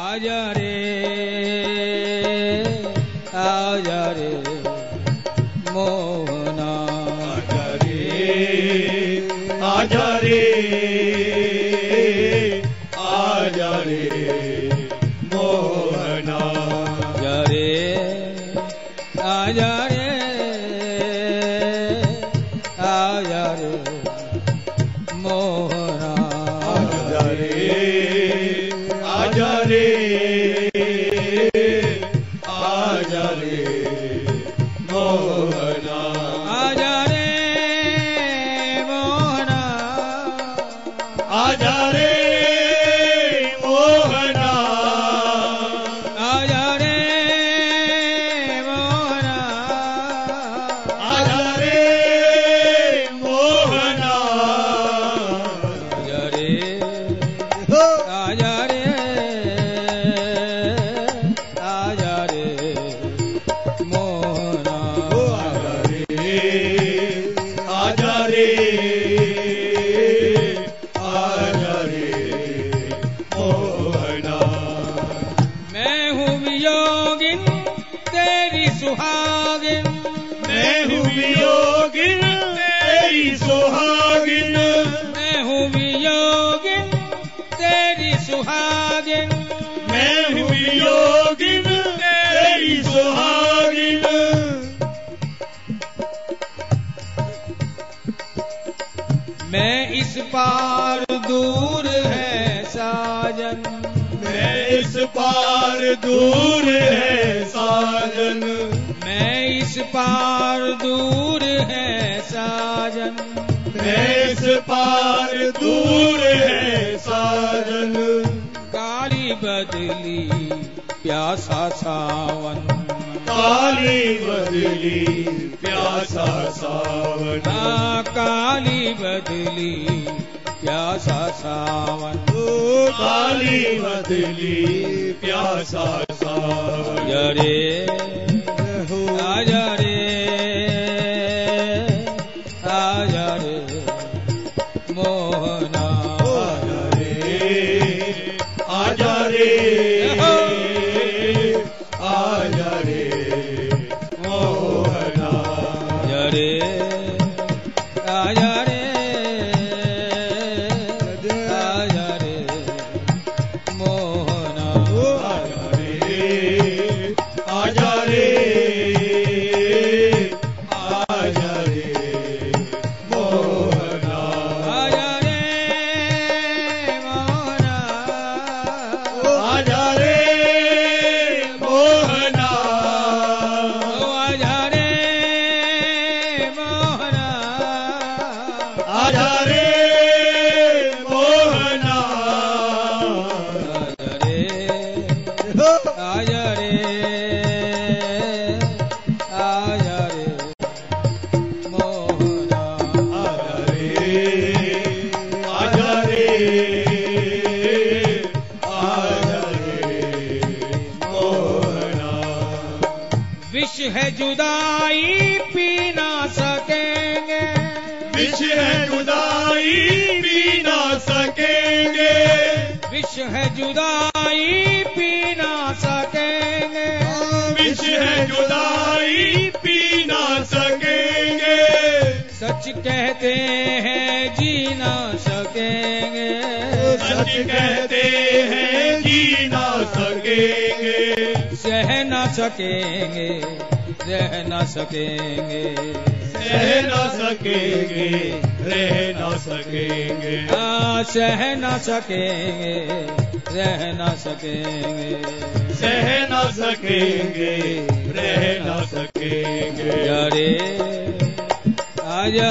आजा रे आजा रे मोहना। आजा रे आजा रे आजा रे। आजा सुहागिन। मैं हूँ वियोगिन तेरी सुहागिन। मैं हूँ वियोगिन तेरी सुहागिन। मैं हूँ वियोगिन तेरी सुहागिन। मैं इस पार दूर है साजन। मैं इस पार दूर है साजन। इस पार दूर है साजन। इस पार दूर है साजन। काली बदली प्यासा सावन। काली बदली प्यासा सावन। आ, काली बदली प्यासा सावन। काली बदली प्यासा सावन। जरे आजा रे रे मोहना आजा रे। आजा रे आजा रे मोहना जरे है जुदाई पी ना सकेंगे। विष है जुदाई पी ना सकेंगे। विष है जुदाई सकेंगे। सच कहते हैं जी ना सकेंगे। सह ना सकेंगे रह ना सकेंगे। सह ना सकेंगे रह ना सकेंगे। आ, सह ना सकेंगे रह ना सकेंगे। सह ना सकेंगे रह ना सकेंगे। जरे आजा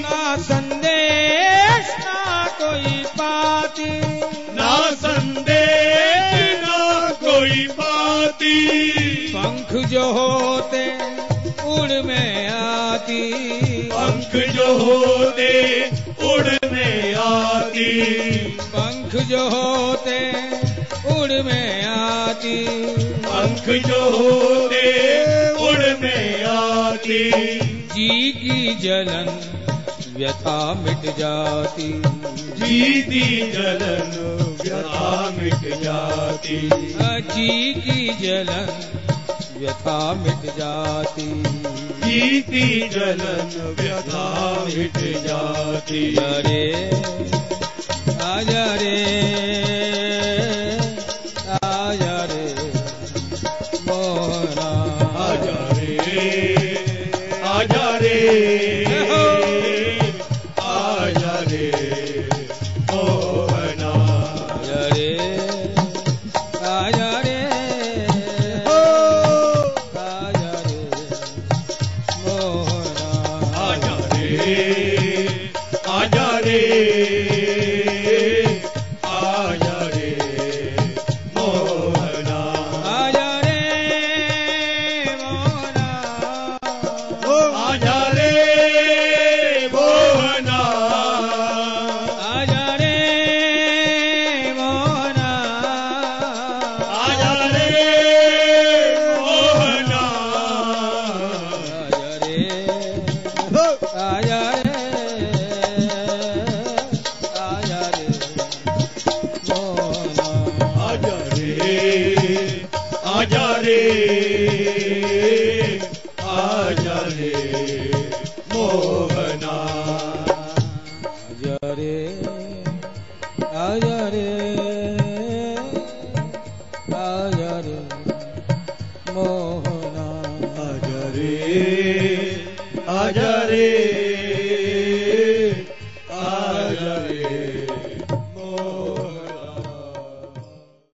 ना संदेश ना कोई बात। ना संदेह ना कोई बाती। पंख जो होते उड़ में आती। पंख जो होते उड़ने आती। पंख जो होते उड़ में आती। पंख जो होते उड़ने आती। जी की जलन व्यथा मिट जाती। जीती जलन व्यथा मिट जाती। जी की जलन व्यथा मिट जाती। जीती जलन व्यथा मिट जाती। अरे आजा आजा रे